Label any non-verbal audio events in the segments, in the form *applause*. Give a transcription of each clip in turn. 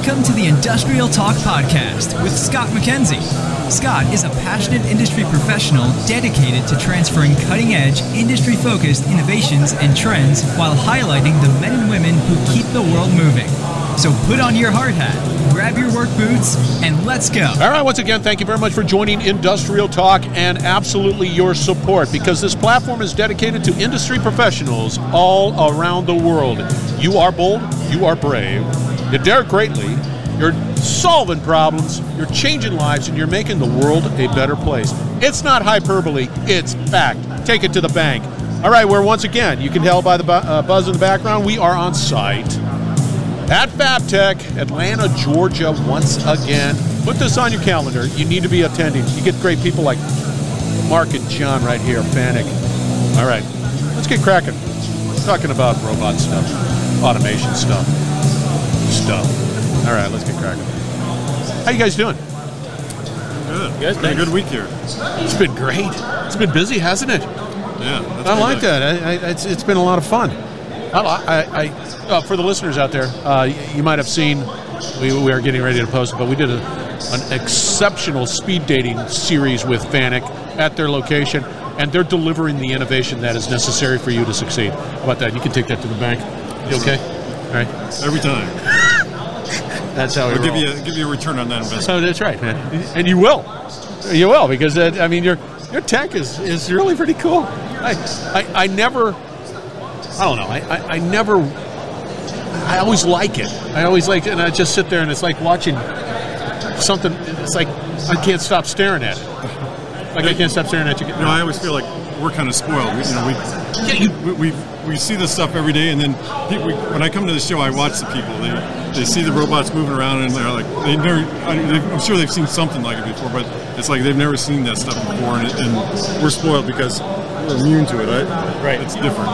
Welcome to the Industrial Talk Podcast with Scott MacKenzie. Scott is a passionate industry professional dedicated to transferring cutting edge, industry focused innovations and trends while highlighting the men and women who keep the world moving. So put on your hard hat, grab your work boots, and let's go. All right, once again, thank you very much for joining Industrial Talk and absolutely your support because this platform is dedicated to industry professionals all around the world. You are bold, you are brave, you dare greatly, you're solving problems, you're changing lives, and you're making the world a better place. It's not hyperbole, it's fact. Take it to the bank. All right, we're once again, you can tell by the bu- uh, buzz in the background, we are on site at FabTech, Atlanta, Georgia, once again. Put this on your calendar. You need to be attending. You get great people like Mark and John right here, Fanuc. All right, let's get cracking. Talking about robot stuff, automation stuff, stuff. All right, let's get cracking. How you guys doing? Good. Good, It's been a good week here. It's been great. It's been busy, hasn't it? Yeah. that's I like nice. that. I, I, it's, it's been a lot of fun. I, I, I uh, for the listeners out there, uh, you might have seen we, we are getting ready to post but we did a, an exceptional speed dating series with Fanuc at their location, and they're delivering the innovation that is necessary for you to succeed. How about that? You can take that to the bank. You okay? All right. Every time. *laughs* That's how we We'll give you a, give you a return on that investment. So that's right, man, and you will, you will, because uh, I mean your your tech is is really pretty cool. I I, I never, I don't know, I, I I never, I always like it. I always like it, and I just sit there and it's like watching something. It's like I can't stop staring at it. Like I can't stop staring at you. Know, I always feel like we're kind of spoiled. We, you know, we, Yeah, you- we, we we see this stuff every day, and then people, we, when I come to the show, I watch the people. They they see the robots moving around, and they're like, they never. I, I'm sure they've seen something like it before, but it's like they've never seen that stuff before, and, and we're spoiled because immune to it. Right? Right. It's different.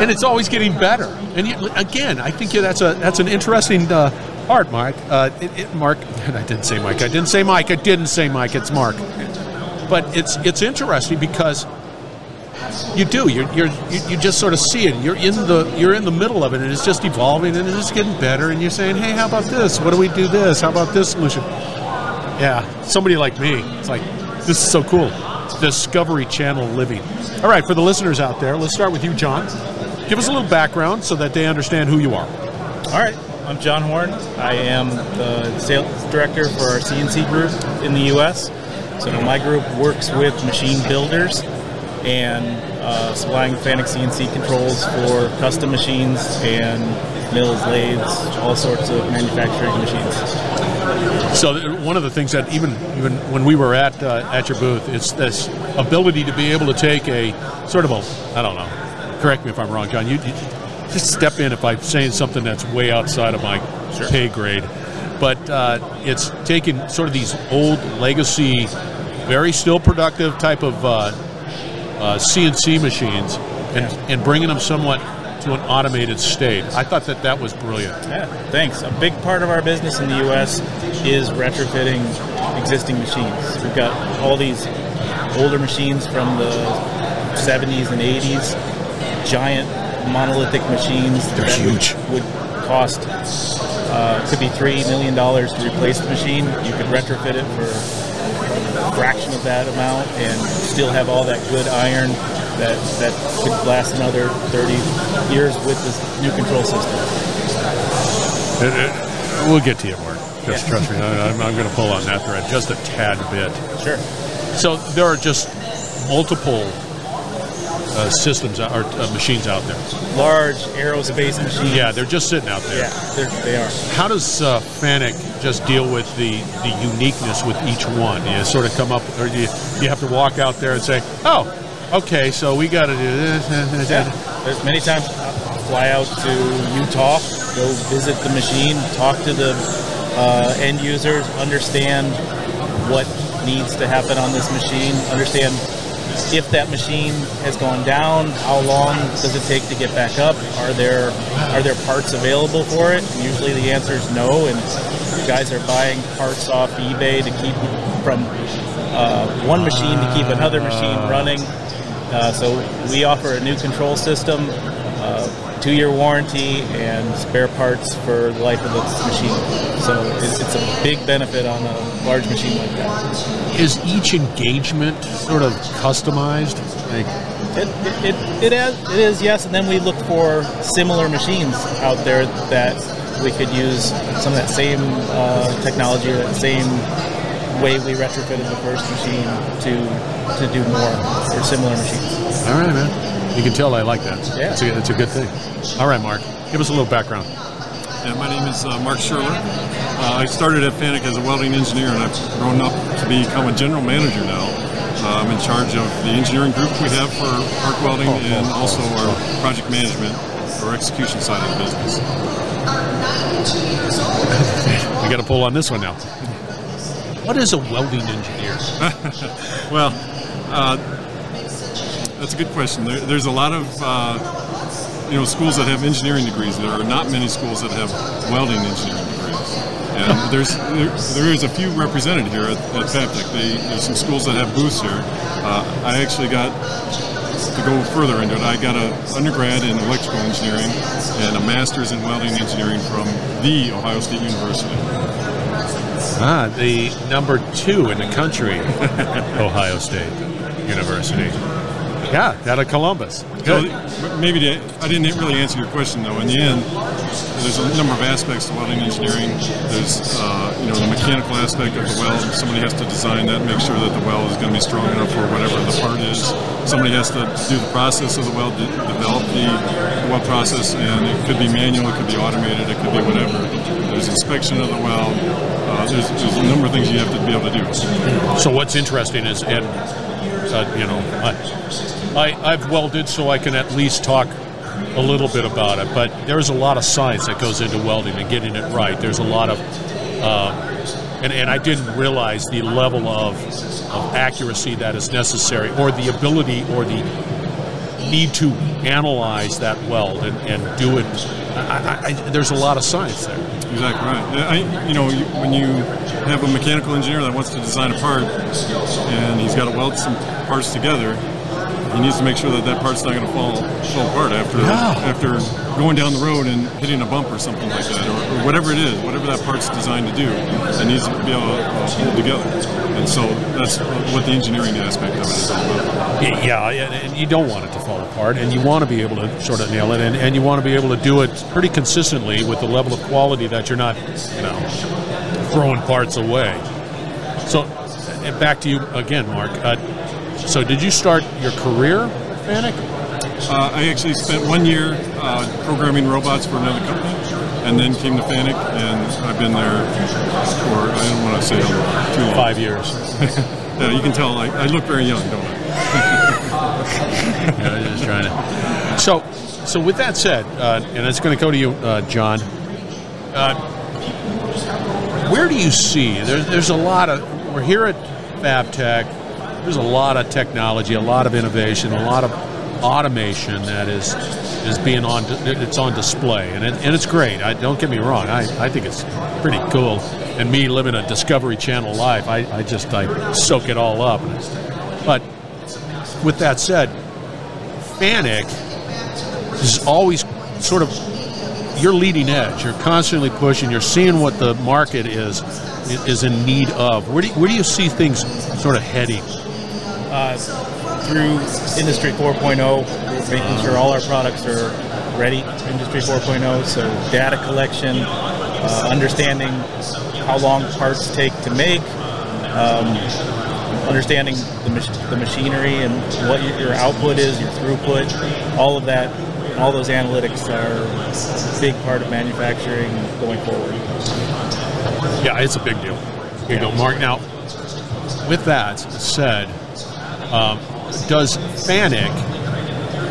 and it's always getting better. And again, I think that's a that's an interesting uh, part, Mark. Uh, it, it, Mark, *laughs* I didn't say Mike. I didn't say Mike. I didn't say Mike. It's Mark. But it's it's interesting because you do you're, you're you you just sort of see it. You're in the you're in the middle of it, and it's just evolving, and it's just getting better. And you're saying, hey, how about this? What do we do this? How about this solution? Yeah, somebody like me, it's like this is so cool. Discovery Channel living. All right, for the listeners out there, let's start with you, John. Give us a little background so that they understand who you are. All right, I'm John Horn. I am the sales director for our CNC group in the U.S. So my group works with machine builders and uh, supplying Fanuc CNC controls for custom machines and mills, lathes, all sorts of manufacturing machines. So one of the things that even even when we were at uh, at your booth, it's this ability to be able to take a sort of a I don't know. Correct me if I'm wrong, John. You, you just step in if I'm saying something that's way outside of my pay grade. But uh, it's taking sort of these old legacy, very still productive type of uh, uh, CNC machines and, and bringing them somewhat to an automated state. I thought that that was brilliant. Yeah, thanks. A big part of our business in the U.S. is retrofitting existing machines. We've got all these older machines from the 70s and 80s, giant monolithic machines They're that huge. Would, would cost uh, could be three million dollars to replace the machine. You could retrofit it for a fraction of that amount and still have all that good iron that that could last another 30 years with this new control system. It- it- we'll get to you, Mark. Just Yeah. trust me. I, I'm, I'm going to pull on that thread just a tad bit. Sure. So there are just multiple uh, systems or uh, machines out there. large aerospace machines. Yeah, they're just sitting out there. yeah, they are. How does uh, Fanuc just deal with the, the uniqueness with each one? You sort of come up, or you, you have to walk out there and say, oh, okay, so we got to do this. Yeah, there's many times I'll fly out to Utah, go visit the machine, talk to the uh, end users, understand what needs to happen on this machine, understand if that machine has gone down, how long does it take to get back up? Are there are there parts available for it? And usually the answer is no, and guys are buying parts off eBay to keep from uh, one machine to keep another machine running. Uh, so we offer a new control system. Uh, two-year warranty and spare parts for the life of the machine. So it, it's a big benefit on a large machine like that. Is each engagement sort of customized? Like, It, it, it, it, is, it is, yes, and then we look for similar machines out there that we could use some of that same uh, technology, that same way we retrofitted the first machine to to do more or similar machines. all right, man. You can tell I like that. Yeah. It's a, it's a good thing. All right, Mark. Give us a little background. Yeah, my name is uh, Mark Scherler. Uh, I started at Fanuc as a welding engineer, and I've grown up to become a general manager now. Uh, I'm in charge of the engineering group we have for arc welding and also our project management or execution side of the business. We got to pull on this one now. What is a welding engineer? *laughs* Well, uh, that's a good question. There, there's a lot of uh, you know schools that have engineering degrees. There are not many schools that have welding engineering degrees, and there's there, there is a few represented here at, at FabTech. They, there's some schools that have booths here. Uh, I actually got to go further into it. I got an undergrad in electrical engineering and a master's in welding engineering from the Ohio State University. Ah, the number two in the country, *laughs* Ohio State University. Yeah, out of Columbus. So Good. maybe to, I didn't really answer your question though. In the end, there's a number of aspects to welding engineering. There's uh, you know the mechanical aspect of the weld. Somebody has to design that, make sure that the weld is going to be strong enough for whatever the part is. Somebody has to do the process of the weld, de- develop the weld process, and it could be manual, it could be automated, it could be whatever. There's inspection of the weld. Uh, there's, there's a number of things you have to be able to do. So what's interesting is, and you know, I, I I've welded, so I can at least talk a little bit about it. But there's a lot of science that goes into welding and getting it right. There's a lot of, uh, and and I didn't realize the level of of accuracy that is necessary, or the ability, or the need to analyze that weld and, and do it. I, I, there's a lot of science there. Exactly right. I, you know, when you have a mechanical engineer that wants to design a part, and he's got to weld some parts together, he needs to make sure that that part's not going to fall fall apart after Yeah. after going down the road and hitting a bump or something like that, or, or whatever it is, whatever that part's designed to do, it needs to be able to uh, hold together. And so that's what the engineering aspect of it is all about. Yeah, and and you don't want it to fall apart, and you want to be able to sort of nail it, and, and you want to be able to do it pretty consistently with the level of quality that you're not, you know, throwing parts away. So, and back to you again, Mark. Uh, so, did you start your career at Fanuc? Uh, I actually spent one year uh, programming robots for another company, and then came to Fanuc, and I've been there for I don't want to say how too long. Five years. *laughs* Yeah, you can tell I, I look very young, don't I? *laughs* Yeah, I'm just trying to. So, so with that said, uh, and it's going to go to you, uh, John. Uh, where do you see? There's, there's a lot of. We're here at FabTech. There's a lot of technology, a lot of innovation, a lot of automation that is is being on. It's on display, and it, and it's great. I don't get me wrong. I, I think it's pretty cool. And me living a Discovery Channel life, I, I just I soak it all up. But with that said, Fanuc is always sort of you're leading edge. You're constantly pushing. You're seeing what the market is is in need of. Where do you, where do you see things sort of heading? Uh, through Industry 4.0, we're making sure all our products are ready for Industry 4.0. So data collection, uh, understanding how long parts take to make, um, understanding the, mach- the machinery and what your, output is, your throughput, all of that, all those analytics are a big part of manufacturing going forward. Yeah, it's a big deal. Here Big deal, Mark. Now, with that said, um, does Fanuc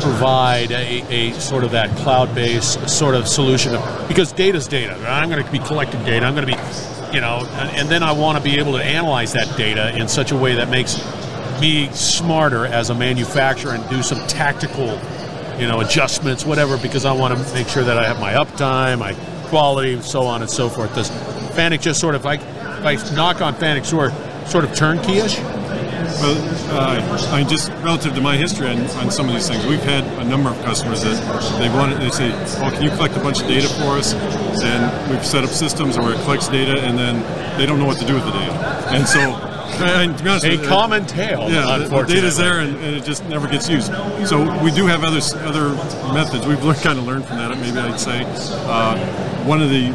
provide a, a sort of that cloud-based sort of solution? Of, because data's data. I'm going to be collecting data. I'm going to be, you know, and, and then I want to be able to analyze that data in such a way that makes me smarter as a manufacturer and do some tactical, you know, adjustments, whatever, because I want to make sure that I have my uptime, my quality, and so on and so forth. Does Fanuc just sort of like, if I knock on Fanuc's door, sort of turnkey-ish? Well, uh, I mean, just relative to my history on, on some of these things, we've had a number of customers that they want they say, "Well, can you collect a bunch of data for us?" And we've set up systems where it collects data, and then they don't know what to do with the data. And so, and to be honest, A with common tale, Yeah, the- data's there, and, and it just never gets used. So we do have other other methods. We've learned, kind of learned from that. Maybe I'd say uh, one of the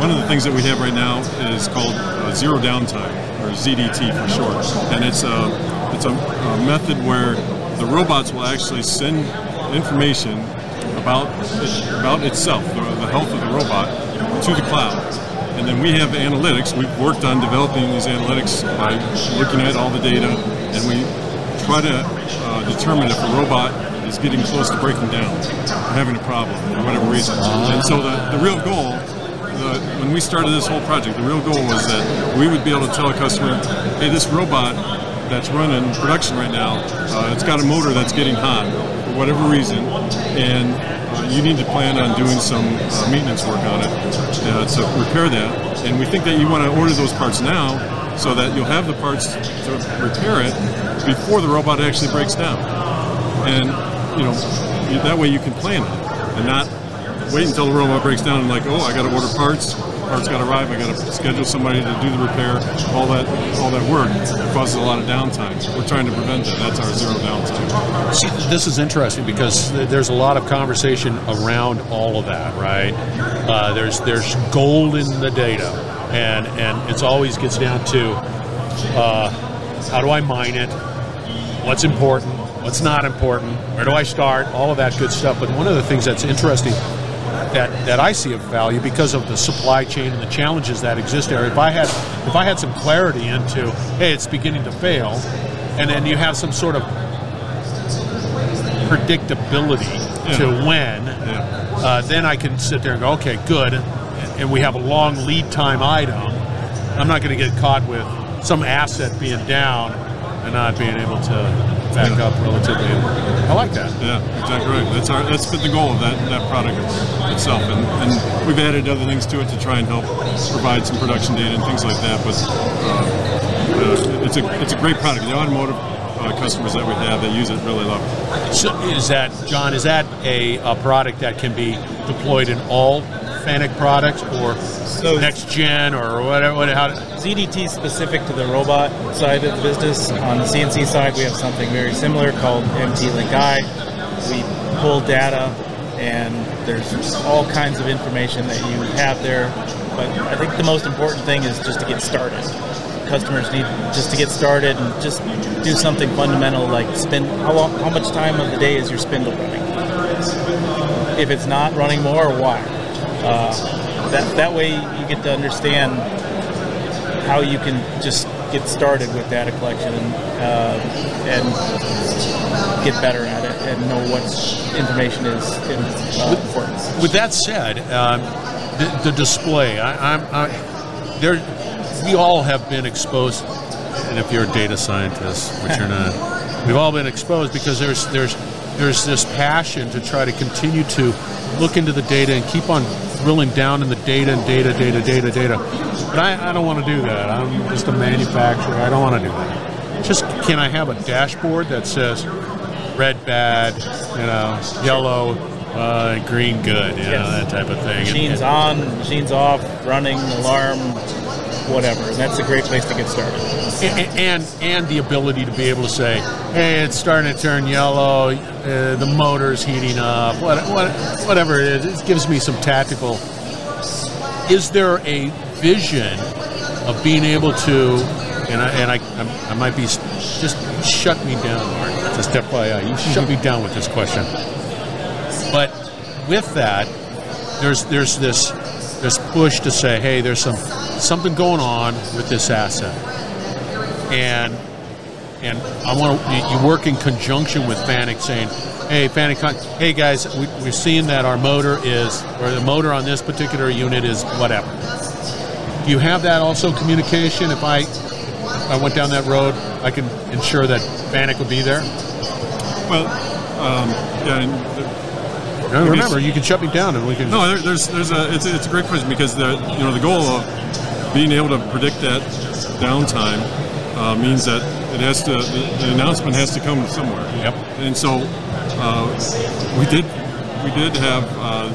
one of the things that we have right now is called uh, zero downtime, ZDT for short, and it's a it's a, a method where the robots will actually send information about it, about itself, the, the health of the robot, to the cloud. And then we have analytics. We've worked on developing these analytics by looking at all the data, and we try to uh, determine if a robot is getting close to breaking down, having a problem, for whatever reason. And so the, the real goal, the, when we started this whole project, the real goal was that we would be able to tell a customer, hey, this robot that's running production right now, uh, it's got a motor that's getting hot for whatever reason, and uh, you need to plan on doing some uh, maintenance work on it uh, to repair that. And we think that you want to order those parts now so that you'll have the parts to repair it before the robot actually breaks down. And you know that way you can plan it and not wait until the robot breaks down and like, oh, I got to order parts. Parts got to arrive. I got to schedule somebody to do the repair. All that, all that work causes a lot of downtime. We're trying to prevent that. That's our zero downtime. See, this is interesting because there's a lot of conversation around all of that, right? Uh, there's there's gold in the data, and and it always gets down to uh, how do I mine it? What's important? What's not important? Where do I start? All of that good stuff. But one of the things that's interesting that, that I see of value because of the supply chain and the challenges that exist there. If I had if I had some clarity into, hey, it's beginning to fail, and then you have some sort of predictability Yeah. to when, Yeah. uh, then I can sit there and go, okay, good, and we have a long lead time item. I'm not going to get caught with some asset being down and not being able to back up relatively. I like that. Yeah, exactly right. That's our that's been the goal of that, that product itself, and, and we've added other things to it to try and help provide some production data and things like that. But uh, uh, it's a it's a great product. The automotive uh, customers that we have that use it really love it. So is that John? Is that a, a product that can be deployed in all Products, or So- next gen, or whatever? What, how, ZDT specific to the robot side of the business. On the CNC side, we have something very similar called MT-LINKi. We pull data, and there's all kinds of information that you have there. But I think the most important thing is just to get started. Customers need just to get started and just do something fundamental like spin. How long? How much time of the day is your spindle running? If it's not running more, why? Uh, that that way you get to understand how you can just get started with data collection and, uh, and get better at it and know what information is in, uh, important. With that said, um, the, the display, I, I'm, I, there, we all have been exposed, and if you're a data scientist, which you're not, *laughs* we've all been exposed because there's there's there's this passion to try to continue to look into the data and keep on drilling down in the data and data, data, data, data. But I, I don't want to do that. I'm just a manufacturer. I don't want to do that. Just can I have a dashboard that says red bad, you know, yellow, uh, green good, you know, that type of thing. Machines on, machines off, running, alarm, whatever. And that's a great place to get started. and, and and the ability to be able to say, hey, it's starting to turn yellow, uh, the motor's heating up, what, what, whatever it is. It gives me some tactical. Is there a vision of being able to, and I, and I, I'm- I might be just shut me down, Mark. Just FYI, you shut me down with this question. But with that, there's there's this this push to say, hey, there's some something going on with this asset, and and I want to you, work in conjunction with Fanuc saying, hey, Fanuc, hey guys, we, we're seeing that our motor is or the motor on this particular unit is whatever. Do you have that also communication? If I if I went down that road, I can ensure that Fanuc would be there. Well, um, yeah. And the, Now, remember, you can shut me down, and we can. No, there, there's there's a it's, it's a great question because the you know the goal of being able to predict that downtime uh, means that it has to the, the announcement has to come somewhere. Yep. And so uh, we did we did have uh,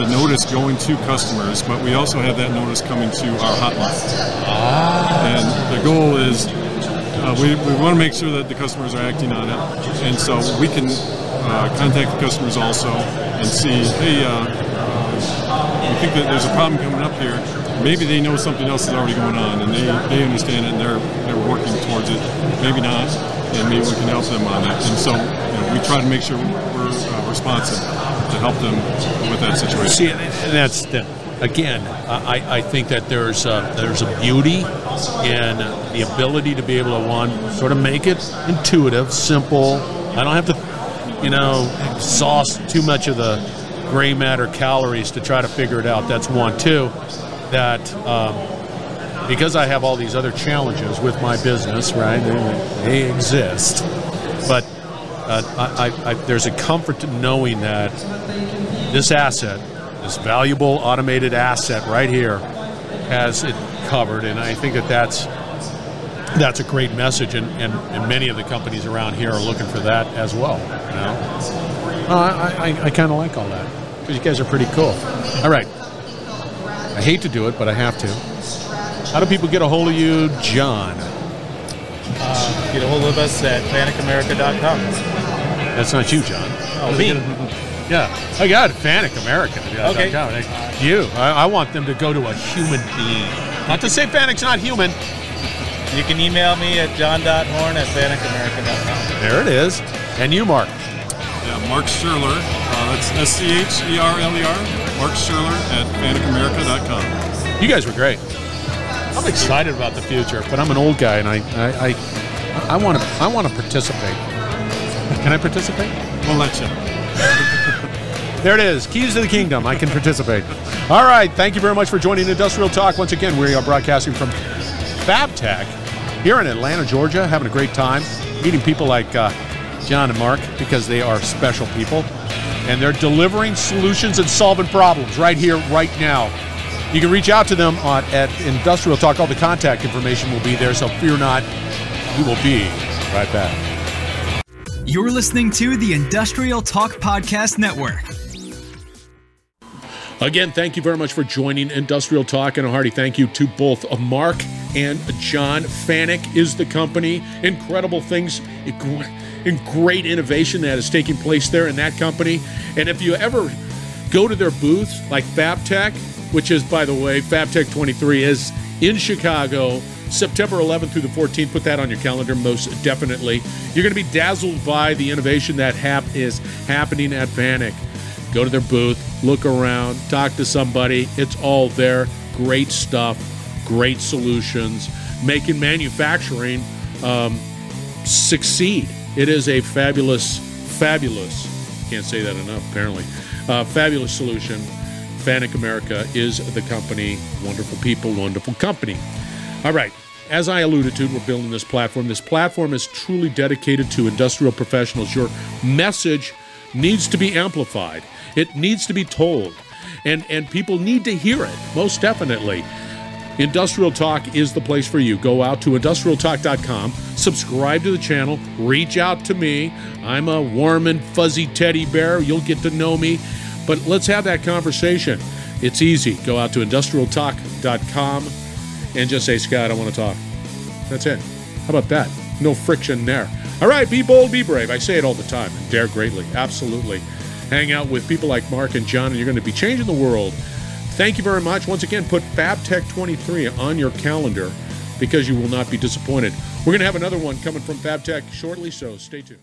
the notice going to customers, but we also have that notice coming to our hotline. Ah. And the goal is uh, we, we want to make sure that the customers are acting on it, and so we can uh, contact the customers also and see, hey, uh, we think that there's a problem coming up here. Maybe they know something else is already going on, and they, they understand it, and they're they're working towards it. Maybe not, and maybe we can help them on that. And so, you know, we try to make sure we're uh, responsive to help them with that situation. See, and that's the, again, I, I think that there's a, there's a beauty in the ability to be able to one sort of make it intuitive, simple. I don't have to, you know, exhaust too much of the gray matter calories to try to figure it out. That's one. Two, that um, because I have all these other challenges with my business, right? They, they exist, but uh, I, I, there's a comfort to knowing that this asset, this valuable automated asset right here, has it covered, and I think that that's that's a great message, and, and, and many of the companies around here are looking for that as well. You know, uh, I, I, I kind of like all that because you guys are pretty cool. All right, I hate to do it, but I have to. How do people get a hold of you, John? Uh, get a hold of us at fanucamerica.com. That's not you, John. Oh, me. *laughs* Yeah, I got it. Fanuc America. Okay. You. I, I want them to go to a human being. Not to say Fanuc's not human. You can email me at john.horn at fanucamerica.com. There it is. And you, Mark. Yeah, Mark Scherler. Uh, that's S C H E R L E R. Mark Scherler at fanucamerica.com. You guys were great. I'm excited about the future, but I'm an old guy and I I I, I want to I want to participate. Can I participate? We'll let you. *laughs* There it is. Keys to the kingdom. I can participate. All right. Thank you very much for joining Industrial Talk. Once again, we are broadcasting from FabTech here in Atlanta, Georgia, having a great time, meeting people like uh, John and Mark because they are special people and they're delivering solutions and solving problems right here, right now. You can reach out to them on, at Industrial Talk. All the contact information will be there, so fear not. We will be right back. You're listening to the Industrial Talk Podcast Network. Again, thank you very much for joining Industrial Talk, and a hearty thank you to both uh, Mark and John. Fanuc is the company. Incredible things, and great innovation that is taking place there in that company. And if you ever go to their booth, like FabTech, which is, by the way, FabTech 23 is in Chicago, September 11th through the 14th. Put that on your calendar, most definitely. You're going to be dazzled by the innovation that hap- is happening at Fanuc. Go to their booth, look around, talk to somebody. It's all there. Great stuff, great solutions, making manufacturing um, succeed. It is a fabulous, fabulous, can't say that enough, apparently, uh, fabulous solution. Fanuc America is the company. Wonderful people, wonderful company. All right. As I alluded to, we're building this platform. This platform is truly dedicated to industrial professionals. Your message needs to be amplified. It needs to be told. And and people need to hear it, most definitely. Industrial Talk is the place for you. Go out to industrialtalk.com, subscribe to the channel, reach out to me. I'm a warm and fuzzy teddy bear. You'll get to know me. But let's have that conversation. It's easy. Go out to industrialtalk.com and just say, Scott, I want to talk. That's it. How about that? No friction there. All right, be bold, be brave. I say it all the time. Dare greatly. Absolutely. Hang out with people like Mark and John, and you're going to be changing the world. Thank you very much. Once again, put FabTech 23 on your calendar because you will not be disappointed. We're going to have another one coming from FabTech shortly, so stay tuned.